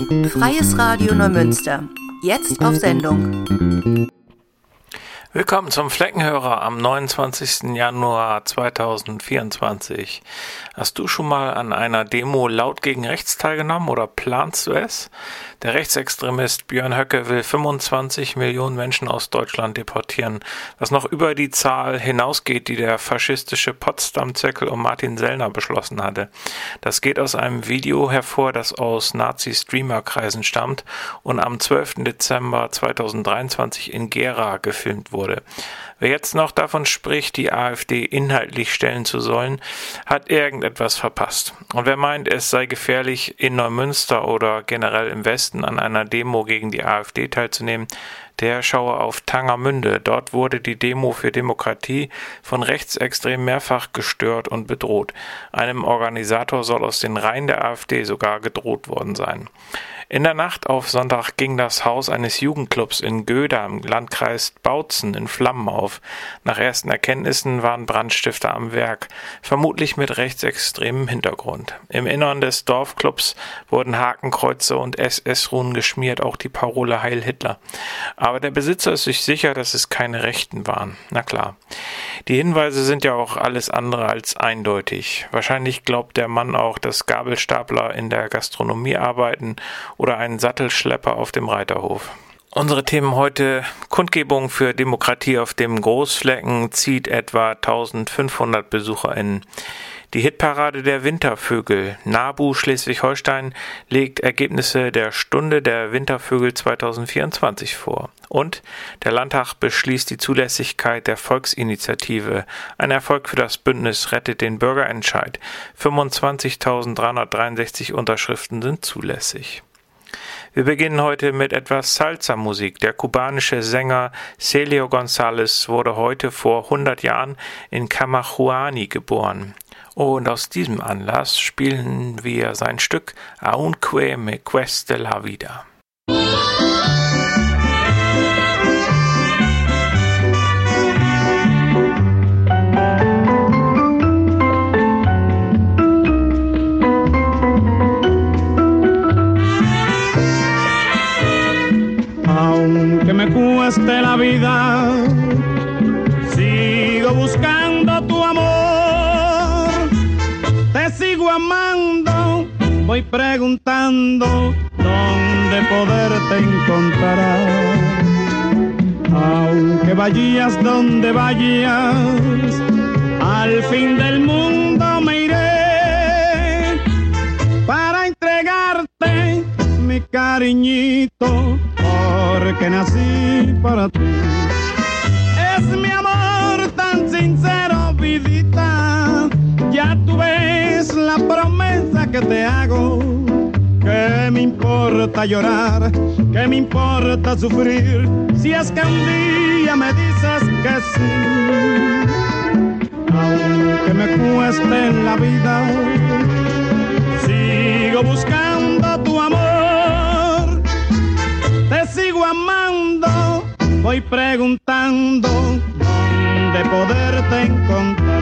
Freies Radio Neumünster. Jetzt auf Sendung. Willkommen zum Fleckenhörer am 29. Januar 2024. Hast du schon mal an einer Demo laut gegen rechts teilgenommen oder planst du es? Der Rechtsextremist Björn Höcke will 25 Millionen Menschen aus Deutschland deportieren, was noch über die Zahl hinausgeht, die der faschistische Potsdam-Zirkel um Martin Sellner beschlossen hatte. Das geht aus einem Video hervor, das aus Nazi-Streamer-Kreisen stammt und am 12. Dezember 2023 in Gera gefilmt wurde. Wer jetzt noch davon spricht, die AfD inhaltlich stellen zu sollen, hat irgendetwas verpasst. Und wer meint, es sei gefährlich, in Neumünster oder generell im Westen an einer Demo gegen die AfD teilzunehmen, der schaue auf Tangermünde. Dort wurde die Demo für Demokratie von Rechtsextremen mehrfach gestört und bedroht. Einem Organisator soll aus den Reihen der AfD sogar gedroht worden sein. In der Nacht auf Sonntag ging das Haus eines Jugendclubs in Göda im Landkreis Bautzen in Flammen auf. Nach ersten Erkenntnissen waren Brandstifter am Werk, vermutlich mit rechtsextremem Hintergrund. Im Innern des Dorfclubs wurden Hakenkreuze und SS-Runen geschmiert, auch die Parole Heil Hitler. Aber der Besitzer ist sich sicher, dass es keine Rechten waren. Na klar. Die Hinweise sind ja auch alles andere als eindeutig. Wahrscheinlich glaubt der Mann auch, dass Gabelstapler in der Gastronomie arbeiten oder einen Sattelschlepper auf dem Reiterhof. Unsere Themen heute Kundgebung für Demokratie auf dem Großflecken zieht etwa 1500 BesucherInnen. Die Hitparade der Wintervögel. NABU Schleswig-Holstein legt Ergebnisse der Stunde der Wintervögel 2024 vor. Und der Landtag beschließt die Zulässigkeit der Volksinitiative. Ein Erfolg für das Bündnis Rettet den Bürgerentscheid. 25.363 Unterschriften sind zulässig. Wir beginnen heute mit etwas Salsa-Musik. Der kubanische Sänger Celio González wurde heute vor 100 Jahren in Camajuani geboren. Und aus diesem Anlass spielen wir sein Stück Aunque me cueste la vida. Preguntando dónde poderte encontrar. Aunque vayas donde vayas, al fin del mundo me iré para entregarte mi cariñito porque nací para ti. Es mi amor tan sincero, vidita. Ya tú ves la promesa que te hago. Me importa llorar, que me importa sufrir, si es que un día me dices que sí. Aunque me cueste la vida, sigo buscando tu amor amando, voy preguntando dónde poderte encontrar.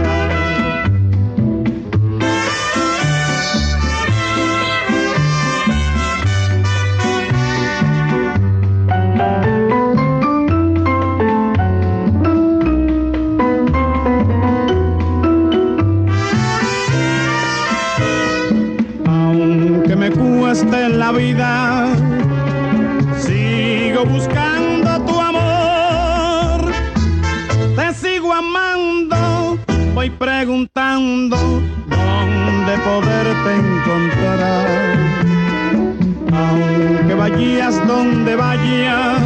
Vida buscando tu amor, te sigo amando, voy preguntando dónde poderte encontrar. Aunque vayas donde vayas,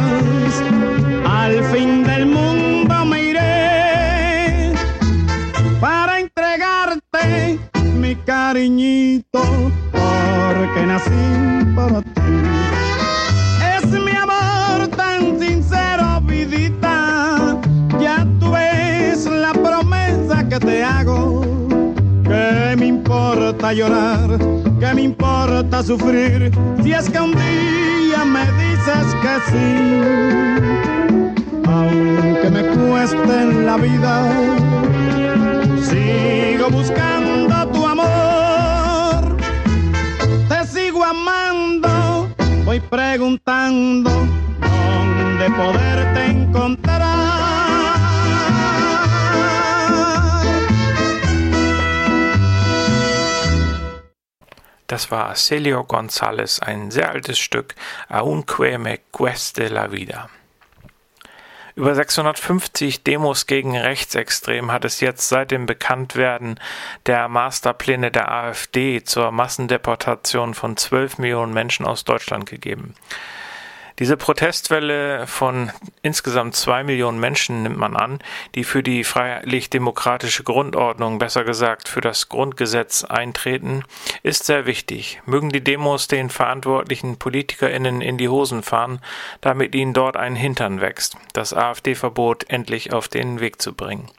llorar? ¿Qué me importa sufrir? Si es que un día me dices que sí. Aunque me cueste la vida, sigo buscando tu amor. Te sigo amando, voy preguntando dónde poderte encontrar. Das war Celio González, ein sehr altes Stück, Aunque me cueste la vida. Über 650 Demos gegen Rechtsextrem hat es jetzt seit dem Bekanntwerden der Masterpläne der AfD zur Massendeportation von 12 Millionen Menschen aus Deutschland gegeben. Diese Protestwelle von insgesamt zwei Millionen Menschen nimmt man an, die für die freiheitlich-demokratische Grundordnung, besser gesagt für das Grundgesetz eintreten, ist sehr wichtig. Mögen die Demos den verantwortlichen PolitikerInnen in die Hosen fahren, damit ihnen dort ein Hintern wächst, das AfD-Verbot endlich auf den Weg zu bringen.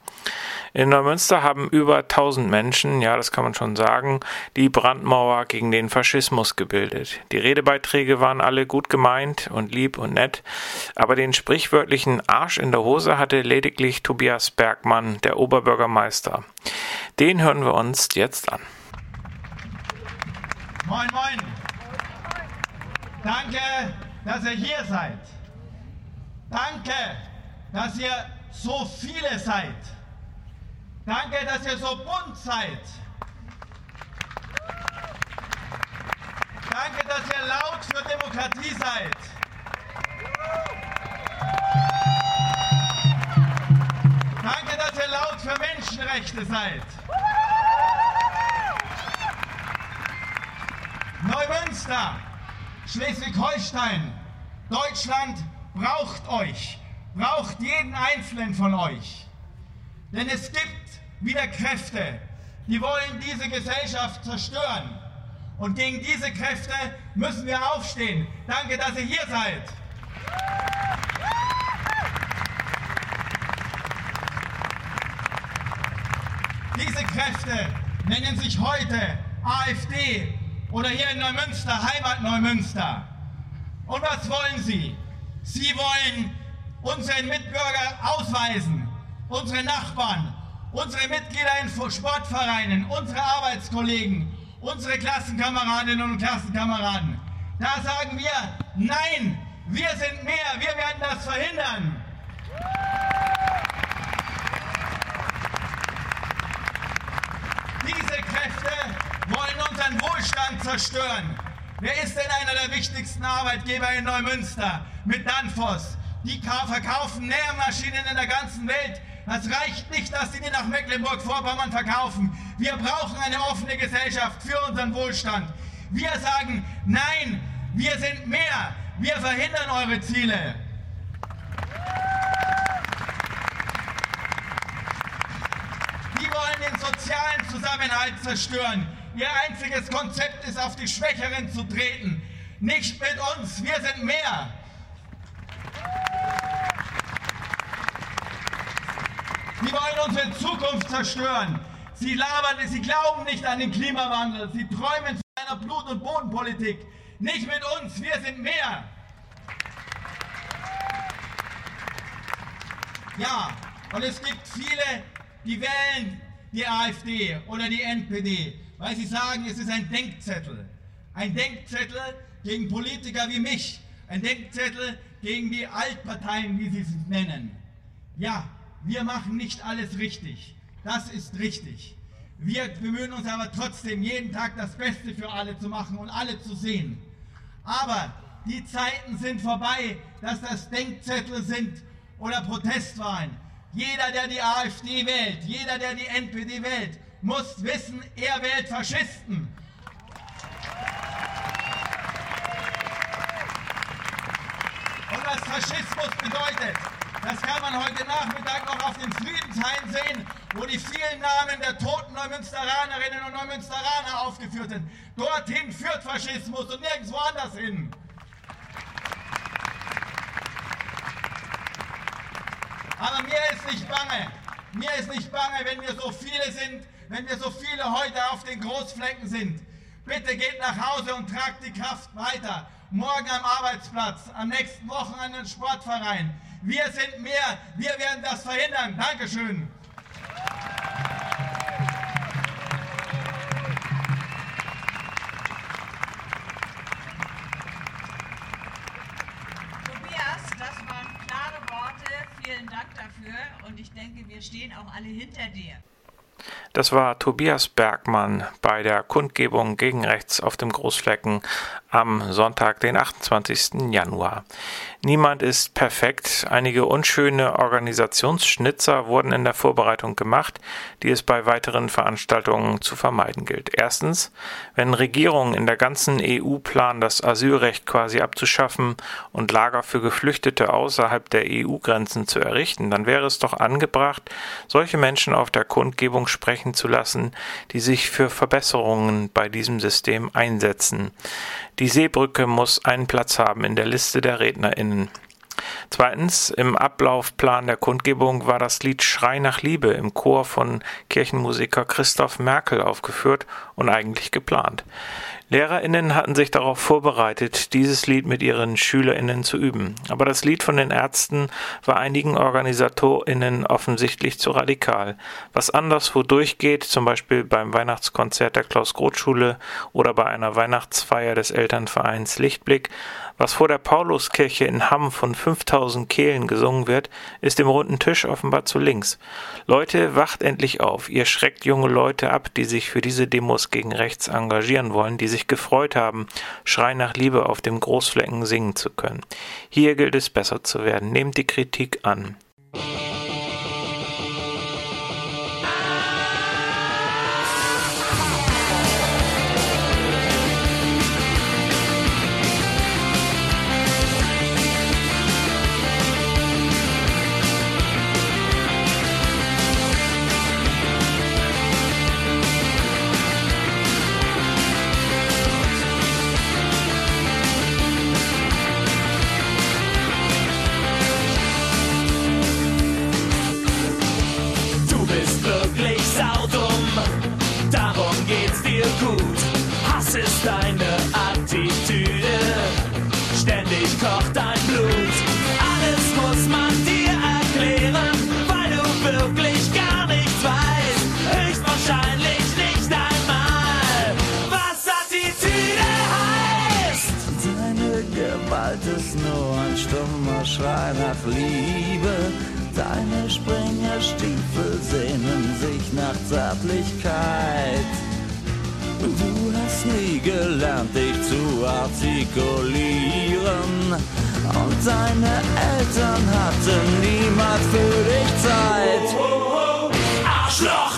In Neumünster haben über 1000 Menschen, ja, das kann man schon sagen, die Brandmauer gegen den Faschismus gebildet. Die Redebeiträge waren alle gut gemeint und lieb und nett, aber den sprichwörtlichen Arsch in der Hose hatte lediglich Tobias Bergmann, der Oberbürgermeister. Den hören wir uns jetzt an. Moin, moin. Danke, dass ihr hier seid. Danke, dass ihr so viele seid. Danke, dass ihr so bunt seid. Danke, dass ihr laut für Demokratie seid. Danke, dass ihr laut für Menschenrechte seid. Neumünster, Schleswig-Holstein, Deutschland braucht euch, braucht jeden einzelnen von euch. Denn es gibt wieder Kräfte, die wollen diese Gesellschaft zerstören. Und gegen diese Kräfte müssen wir aufstehen. Danke, dass ihr hier seid. Diese Kräfte nennen sich heute AfD oder hier in Neumünster Heimat Neumünster. Und was wollen sie? Sie wollen unseren Mitbürger ausweisen, unsere Nachbarn, unsere Mitglieder in Sportvereinen, unsere Arbeitskollegen, unsere Klassenkameradinnen und Klassenkameraden. Da sagen wir, nein, wir sind mehr, wir werden das verhindern. Diese Kräfte wollen unseren Wohlstand zerstören. Wer ist denn einer der wichtigsten Arbeitgeber in Neumünster mit Danfoss? Die verkaufen Nährmaschinen in der ganzen Welt. Das reicht nicht, dass sie die nach Mecklenburg-Vorpommern verkaufen. Wir brauchen eine offene Gesellschaft für unseren Wohlstand. Wir sagen, nein, wir sind mehr. Wir verhindern eure Ziele. Die wollen den sozialen Zusammenhalt zerstören. Ihr einziges Konzept ist, auf die Schwächeren zu treten. Nicht mit uns, wir sind mehr. Sie wollen unsere Zukunft zerstören. Sie labern, sie glauben nicht an den Klimawandel. Sie träumen von einer Blut- und Bodenpolitik. Nicht mit uns, wir sind mehr. Ja, und es gibt viele, die wählen die AfD oder die NPD, weil sie sagen, es ist ein Denkzettel. Ein Denkzettel gegen Politiker wie mich. Ein Denkzettel gegen die Altparteien, wie sie es nennen. Ja, wir machen nicht alles richtig. Das ist richtig. Wir bemühen uns aber trotzdem, jeden Tag das Beste für alle zu machen und alle zu sehen. Aber die Zeiten sind vorbei, dass das Denkzettel sind oder Protestwahlen. Jeder, der die AfD wählt, jeder, der die NPD wählt, muss wissen, er wählt Faschisten. Und was Faschismus bedeutet, das kann man heute Nachmittag noch auf dem Friedenshain sehen, wo die vielen Namen der toten Neumünsteranerinnen und Neumünsteraner aufgeführt sind. Dorthin führt Faschismus und nirgendwo anders hin. Aber mir ist nicht bange. Mir ist nicht bange, wenn wir so viele sind, wenn wir so viele heute auf den Großflecken sind. Bitte geht nach Hause und tragt die Kraft weiter. Morgen am Arbeitsplatz, am nächsten Wochenende im Sportverein. Wir sind mehr. Wir werden das verhindern. Dankeschön. Vielen Dank dafür und ich denke, wir stehen auch alle hinter dir. Das war Tobias Bergmann bei der Kundgebung gegen rechts auf dem Großflecken am Sonntag, den 28. Januar. Niemand ist perfekt. Einige unschöne Organisationsschnitzer wurden in der Vorbereitung gemacht, die es bei weiteren Veranstaltungen zu vermeiden gilt. Erstens, wenn Regierungen in der ganzen EU planen, das Asylrecht quasi abzuschaffen und Lager für Geflüchtete außerhalb der EU-Grenzen zu errichten, dann wäre es doch angebracht, solche Menschen auf der Kundgebung sprechen zu lassen, die sich für Verbesserungen bei diesem System einsetzen. Die Seebrücke muss einen Platz haben in der Liste der RednerInnen. Zweitens, im Ablaufplan der Kundgebung war das Lied Schrei nach Liebe im Chor von Kirchenmusiker Christoph Merkel aufgeführt und eigentlich geplant. LehrerInnen hatten sich darauf vorbereitet, dieses Lied mit ihren SchülerInnen zu üben. Aber das Lied von den Ärzten war einigen OrganisatorInnen offensichtlich zu radikal. Was anderswo durchgeht, zum Beispiel beim Weihnachtskonzert der Klaus-Groth-Schule oder bei einer Weihnachtsfeier des Elternvereins Lichtblick, was vor der Pauluskirche in Hamm von 5000 Kehlen gesungen wird, ist dem runden Tisch offenbar zu links. Leute, wacht endlich auf. Ihr schreckt junge Leute ab, die sich für diese Demos gegen rechts engagieren wollen, die sich gefreut haben, Schrei nach Liebe auf dem Großflecken singen zu können. Hier gilt es besser zu werden. Nehmt die Kritik an. Zärtlichkeit. Du hast nie gelernt, dich zu artikulieren. Und deine Eltern hatten niemals für dich Zeit. Arschloch!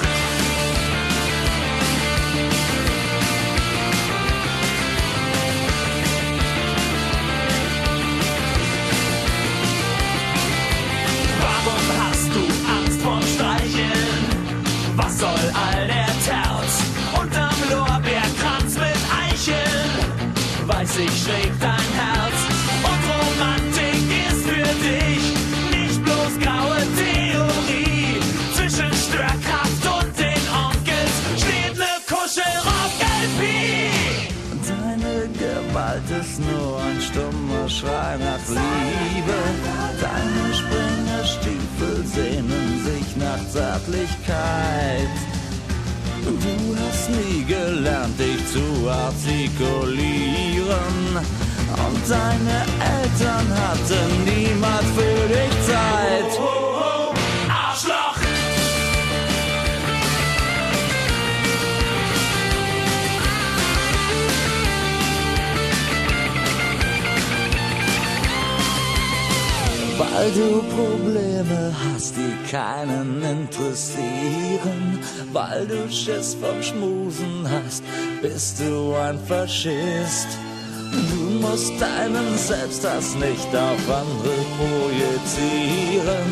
Zärtlichkeit. Du hast nie gelernt, dich zu artikulieren. Und deine Eltern hatten niemals für dich Zeit. Weil du Probleme hast, die keinen interessieren. Weil du Schiss vom Schmusen hast, bist du ein Faschist. Du musst deinen Selbsthass nicht auf andere projizieren,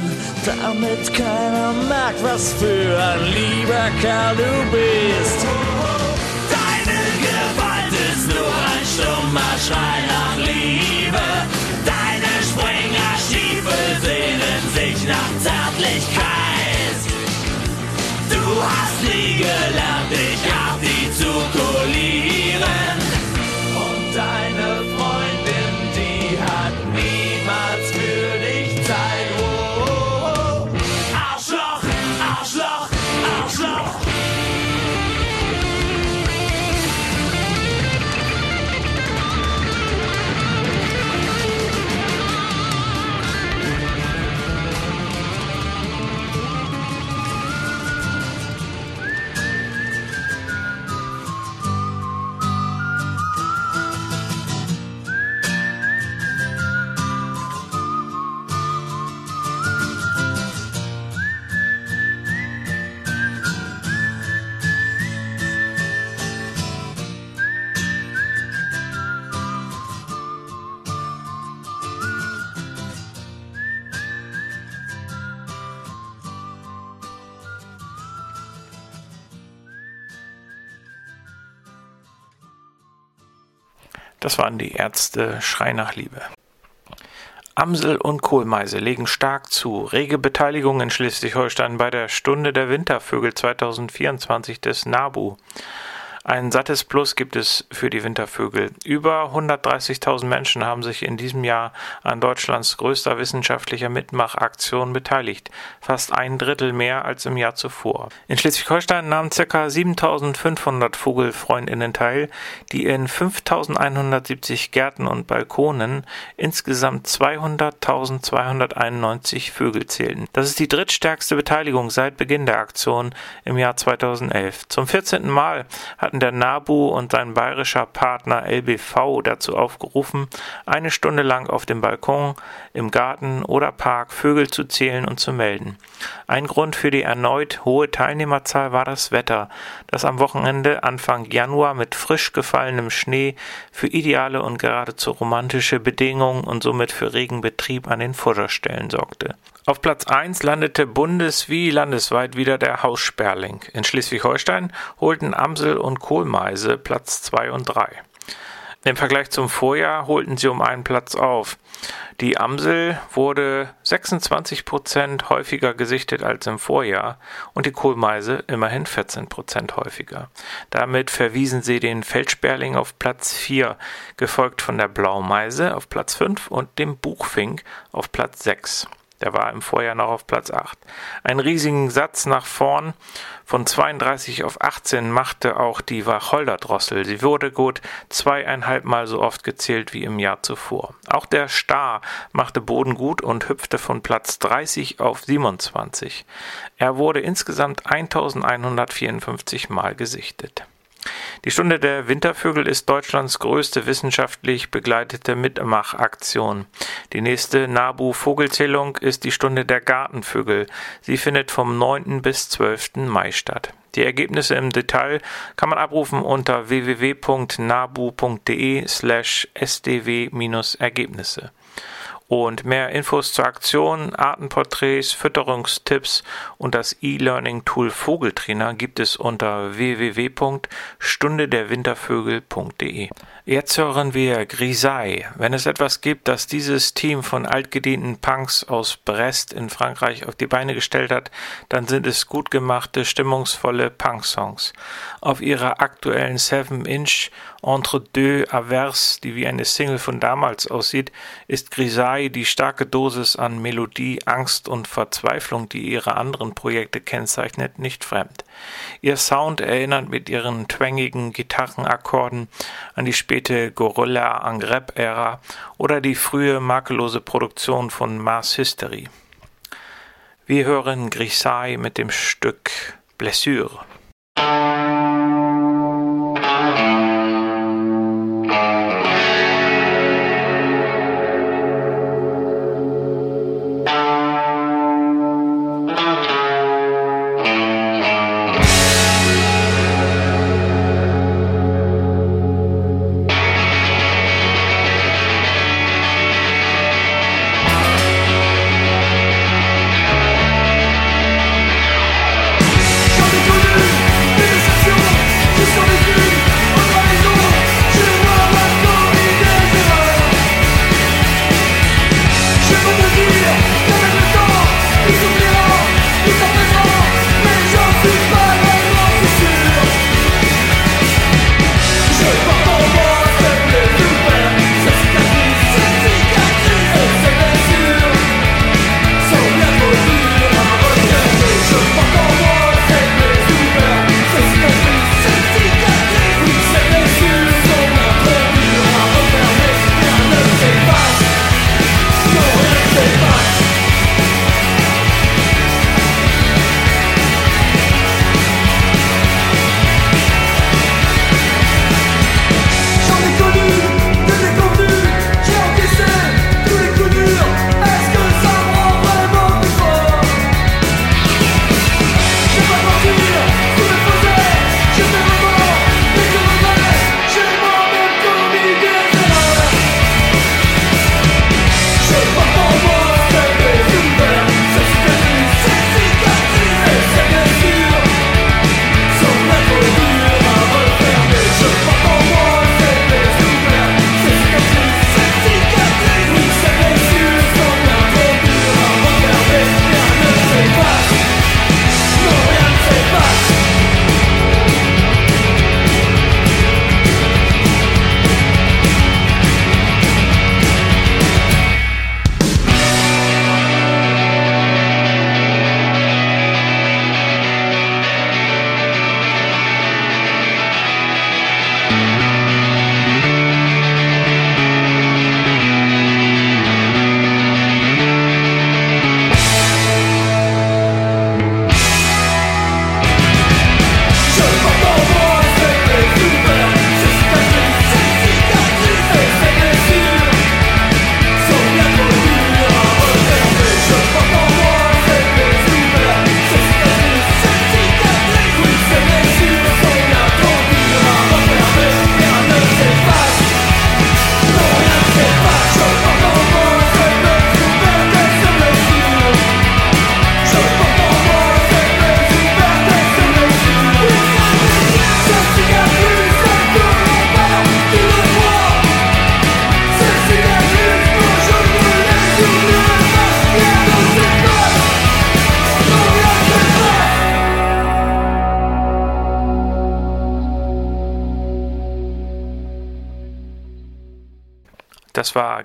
damit keiner merkt, was für ein lieber Kerl du bist. Deine Gewalt ist nur ein stummer Schrei nach Liebe. Zärtlichkeit. Du hast nie gelernt, dich artikulieren. Das waren die Ärzte Schrei nach Liebe. Amsel und Kohlmeise legen stark zu. Rege Beteiligung in Schleswig-Holstein bei der Stunde der Wintervögel 2024 des NABU. Ein sattes Plus gibt es für die Wintervögel. Über 130.000 Menschen haben sich in diesem Jahr an Deutschlands größter wissenschaftlicher Mitmachaktion beteiligt. Fast ein Drittel mehr als im Jahr zuvor. In Schleswig-Holstein nahmen ca. 7.500 Vogelfreundinnen teil, die in 5.170 Gärten und Balkonen insgesamt 200.291 Vögel zählten. Das ist die drittstärkste Beteiligung seit Beginn der Aktion im Jahr 2011. Zum 14. Mal hat hatten der NABU und sein bayerischer Partner LBV dazu aufgerufen, eine Stunde lang auf dem Balkon, im Garten oder Park Vögel zu zählen und zu melden. Ein Grund für die erneut hohe Teilnehmerzahl war das Wetter, das am Wochenende Anfang Januar mit frisch gefallenem Schnee für ideale und geradezu romantische Bedingungen und somit für regen Betrieb an den Futterstellen sorgte. Auf Platz 1 landete bundes- wie landesweit wieder der Haussperling. In Schleswig-Holstein holten Amsel und Kohlmeise Platz 2 und 3. Im Vergleich zum Vorjahr holten sie um einen Platz auf. Die Amsel wurde 26 Prozent häufiger gesichtet als im Vorjahr und die Kohlmeise immerhin 14 Prozent häufiger. Damit verwiesen sie den Feldsperling auf Platz 4, gefolgt von der Blaumeise auf Platz 5 und dem Buchfink auf Platz 6. Der war im Vorjahr noch auf Platz 8. Einen riesigen Satz nach vorn von 32 auf 18 machte auch die Wacholderdrossel. Sie wurde gut zweieinhalb Mal so oft gezählt wie im Jahr zuvor. Auch der Star machte Boden gut und hüpfte von Platz 30 auf 27. Er wurde insgesamt 1154 Mal gesichtet. Die Stunde der Wintervögel ist Deutschlands größte wissenschaftlich begleitete Mitmachaktion. Die nächste NABU-Vogelzählung ist die Stunde der Gartenvögel. Sie findet vom 9. bis 12. Mai statt. Die Ergebnisse im Detail kann man abrufen unter www.nabu.de slash sdw-Ergebnisse. Und mehr Infos zur Aktion, Artenporträts, Fütterungstipps und das E-Learning-Tool Vogeltrainer gibt es unter www.stundederwintervögel.de. Jetzt hören wir Grisaille. Wenn es etwas gibt, das dieses Team von altgedienten Punks aus Brest in Frankreich auf die Beine gestellt hat, dann sind es gut gemachte, stimmungsvolle Punk-Songs. Auf ihrer aktuellen 7-Inch Entre deux Averses, die wie eine Single von damals aussieht, ist Grisaille die starke Dosis an Melodie, Angst und Verzweiflung, die ihre anderen Projekte kennzeichnet, nicht fremd. Ihr Sound erinnert mit ihren twangigen Gitarrenakkorden an die späte Gorilla Angreb-Ära oder die frühe makellose Produktion von Mars History. Wir hören Grisaille mit dem Stück Blessure.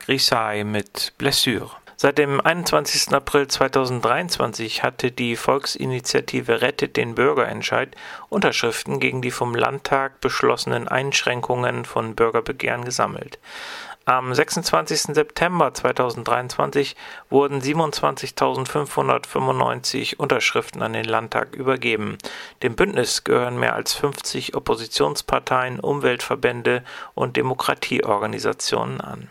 Grisai mit Blessure. Seit dem 21. April 2023 hatte die Volksinitiative Rettet den Bürgerentscheid Unterschriften gegen die vom Landtag beschlossenen Einschränkungen von Bürgerbegehren gesammelt. Am 26. September 2023 wurden 27.595 Unterschriften an den Landtag übergeben. Dem Bündnis gehören mehr als 50 Oppositionsparteien, Umweltverbände und Demokratieorganisationen an.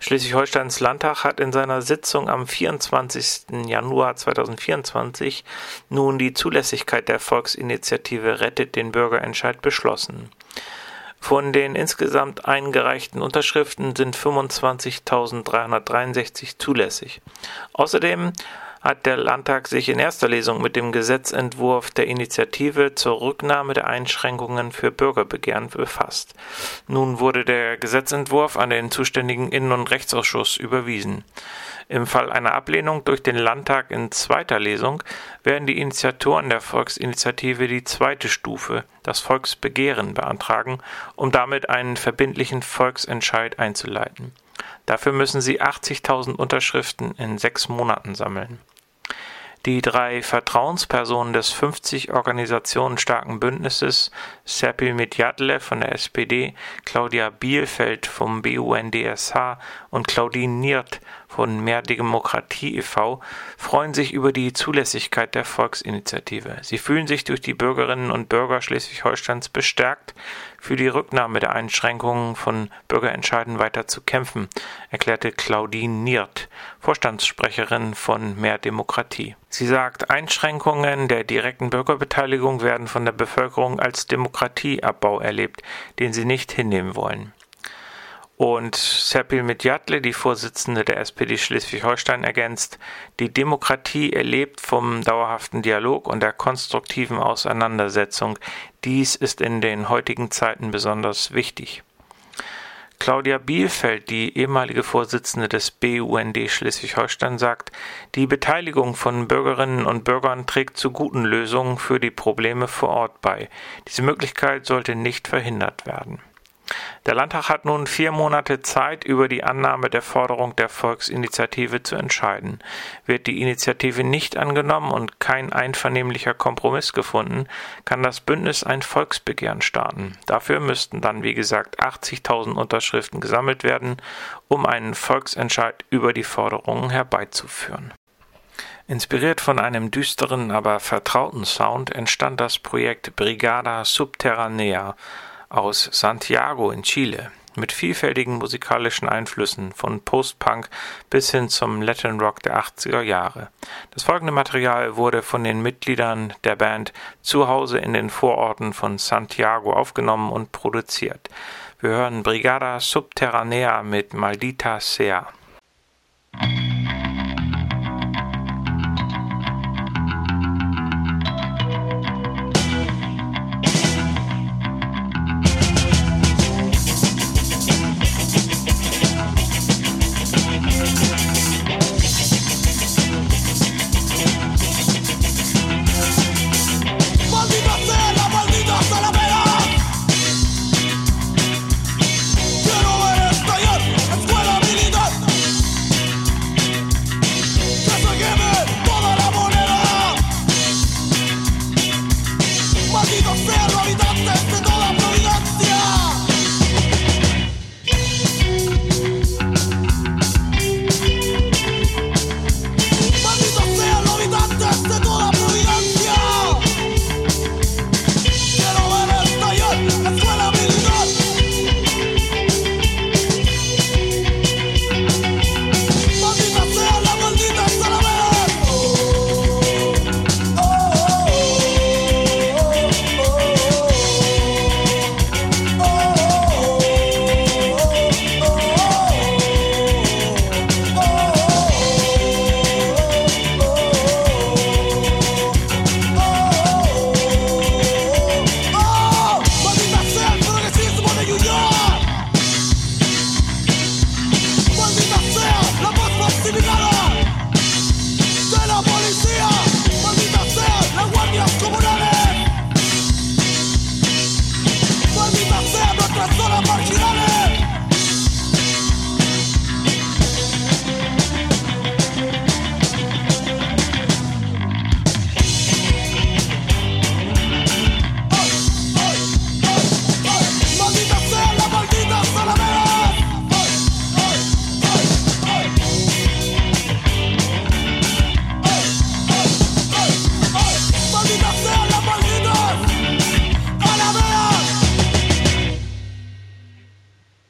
Schleswig-Holsteins Landtag hat in seiner Sitzung am 24. Januar 2024 nun die Zulässigkeit der Volksinitiative Rettet den Bürgerentscheid beschlossen. Von den insgesamt eingereichten Unterschriften sind 25.363 zulässig. Außerdem hat der Landtag sich in erster Lesung mit dem Gesetzentwurf der Initiative zur Rücknahme der Einschränkungen für Bürgerbegehren befasst. Nun wurde der Gesetzentwurf an den zuständigen Innen- und Rechtsausschuss überwiesen. Im Fall einer Ablehnung durch den Landtag in zweiter Lesung werden die Initiatoren der Volksinitiative die zweite Stufe, das Volksbegehren, beantragen, um damit einen verbindlichen Volksentscheid einzuleiten. Dafür müssen sie 80.000 Unterschriften in sechs Monaten sammeln. Die drei Vertrauenspersonen des 50 Organisationen starken Bündnisses, Serpil Medjatle von der SPD, Claudia Bielfeld vom BUNDSH und Claudine Niert von Mehr Demokratie e.V. freuen sich über die Zulässigkeit der Volksinitiative. Sie fühlen sich durch die Bürgerinnen und Bürger Schleswig-Holsteins bestärkt, für die Rücknahme der Einschränkungen von Bürgerentscheiden weiter zu kämpfen, erklärte Claudine Niert, Vorstandssprecherin von Mehr Demokratie. Sie sagt, Einschränkungen der direkten Bürgerbeteiligung werden von der Bevölkerung als Demokratieabbau erlebt, den sie nicht hinnehmen wollen. Und Serpil Medjatle, die Vorsitzende der SPD Schleswig-Holstein, ergänzt, die Demokratie erlebt vom dauerhaften Dialog und der konstruktiven Auseinandersetzung. Dies ist in den heutigen Zeiten besonders wichtig. Claudia Bielfeld, die ehemalige Vorsitzende des BUND Schleswig-Holstein, sagt, die Beteiligung von Bürgerinnen und Bürgern trägt zu guten Lösungen für die Probleme vor Ort bei. Diese Möglichkeit sollte nicht verhindert werden. Der Landtag hat nun vier Monate Zeit, über die Annahme der Forderung der Volksinitiative zu entscheiden. Wird die Initiative nicht angenommen und kein einvernehmlicher Kompromiss gefunden, kann das Bündnis ein Volksbegehren starten. Dafür müssten dann, wie gesagt, 80.000 Unterschriften gesammelt werden, um einen Volksentscheid über die Forderungen herbeizuführen. Inspiriert von einem düsteren, aber vertrauten Sound entstand das Projekt Brigada Subterranea, aus Santiago in Chile mit vielfältigen musikalischen Einflüssen von Post-Punk bis hin zum Latin Rock der 80er Jahre. Das folgende Material wurde von den Mitgliedern der Band zu Hause in den Vororten von Santiago aufgenommen und produziert. Wir hören Brigada Subterranea mit Maldita Sea.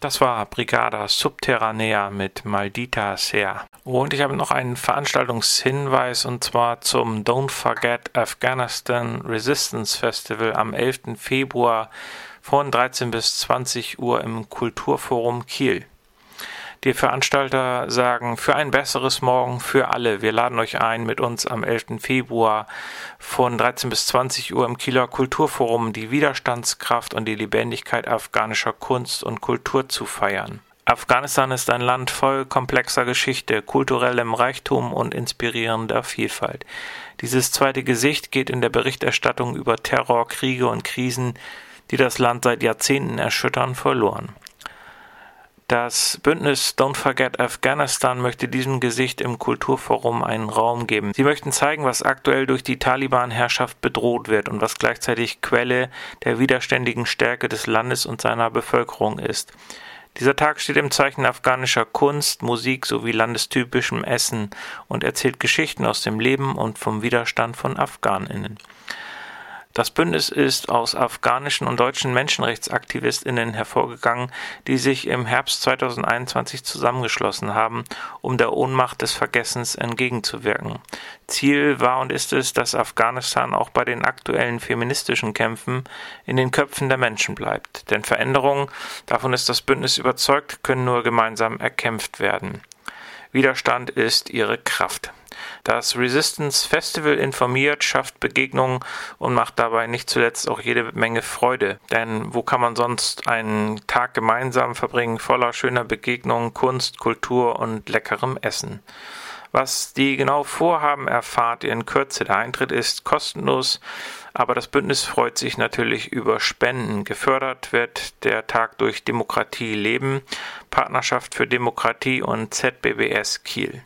Das war Brigada Subterranea mit Maldita Sea. Und ich habe noch einen Veranstaltungshinweis und zwar zum Don't Forget Afghanistan Resistance Festival am 11. Februar von 13 bis 20 Uhr im Kulturforum Kiel. Die Veranstalter sagen, für ein besseres Morgen für alle. Wir laden euch ein, mit uns am 11. Februar von 13 bis 20 Uhr im Kieler Kulturforum die Widerstandskraft und die Lebendigkeit afghanischer Kunst und Kultur zu feiern. Afghanistan ist ein Land voll komplexer Geschichte, kulturellem Reichtum und inspirierender Vielfalt. Dieses zweite Gesicht geht in der Berichterstattung über Terror, Kriege und Krisen, die das Land seit Jahrzehnten erschüttern, verloren. Das Bündnis Don't Forget Afghanistan möchte diesem Gesicht im Kulturforum einen Raum geben. Sie möchten zeigen, was aktuell durch die Taliban-Herrschaft bedroht wird und was gleichzeitig Quelle der widerständigen Stärke des Landes und seiner Bevölkerung ist. Dieser Tag steht im Zeichen afghanischer Kunst, Musik sowie landestypischem Essen und erzählt Geschichten aus dem Leben und vom Widerstand von Afghaninnen. Das Bündnis ist aus afghanischen und deutschen Menschenrechtsaktivistinnen hervorgegangen, die sich im Herbst 2021 zusammengeschlossen haben, um der Ohnmacht des Vergessens entgegenzuwirken. Ziel war und ist es, dass Afghanistan auch bei den aktuellen feministischen Kämpfen in den Köpfen der Menschen bleibt. Denn Veränderungen, davon ist das Bündnis überzeugt, können nur gemeinsam erkämpft werden. Widerstand ist ihre Kraft. Das Resistance Festival informiert, schafft Begegnungen und macht dabei nicht zuletzt auch jede Menge Freude. Denn wo kann man sonst einen Tag gemeinsam verbringen, voller schöner Begegnungen, Kunst, Kultur und leckerem Essen? Was die genau vorhaben, erfahrt ihr in Kürze. Der Eintritt ist kostenlos, aber das Bündnis freut sich natürlich über Spenden. Gefördert wird der Tag durch Demokratie Leben, Partnerschaft für Demokratie und ZBBS Kiel.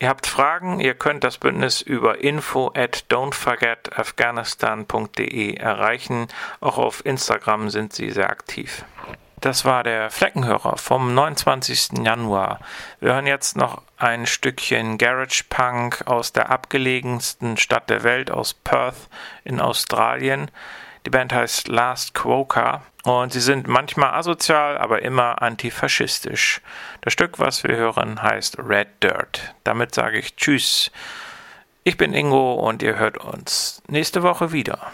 Ihr habt Fragen, ihr könnt das Bündnis über info at don'tforgetafghanistan.de erreichen. Auch auf Instagram sind sie sehr aktiv. Das war der Fleckenhörer vom 29. Januar. Wir hören jetzt noch ein Stückchen Garage Punk aus der abgelegensten Stadt der Welt, aus Perth in Australien. Die Band heißt Last Quokka und sie sind manchmal asozial, aber immer antifaschistisch. Das Stück, was wir hören, heißt Red Dirt. Damit sage ich Tschüss. Ich bin Ingo und ihr hört uns nächste Woche wieder.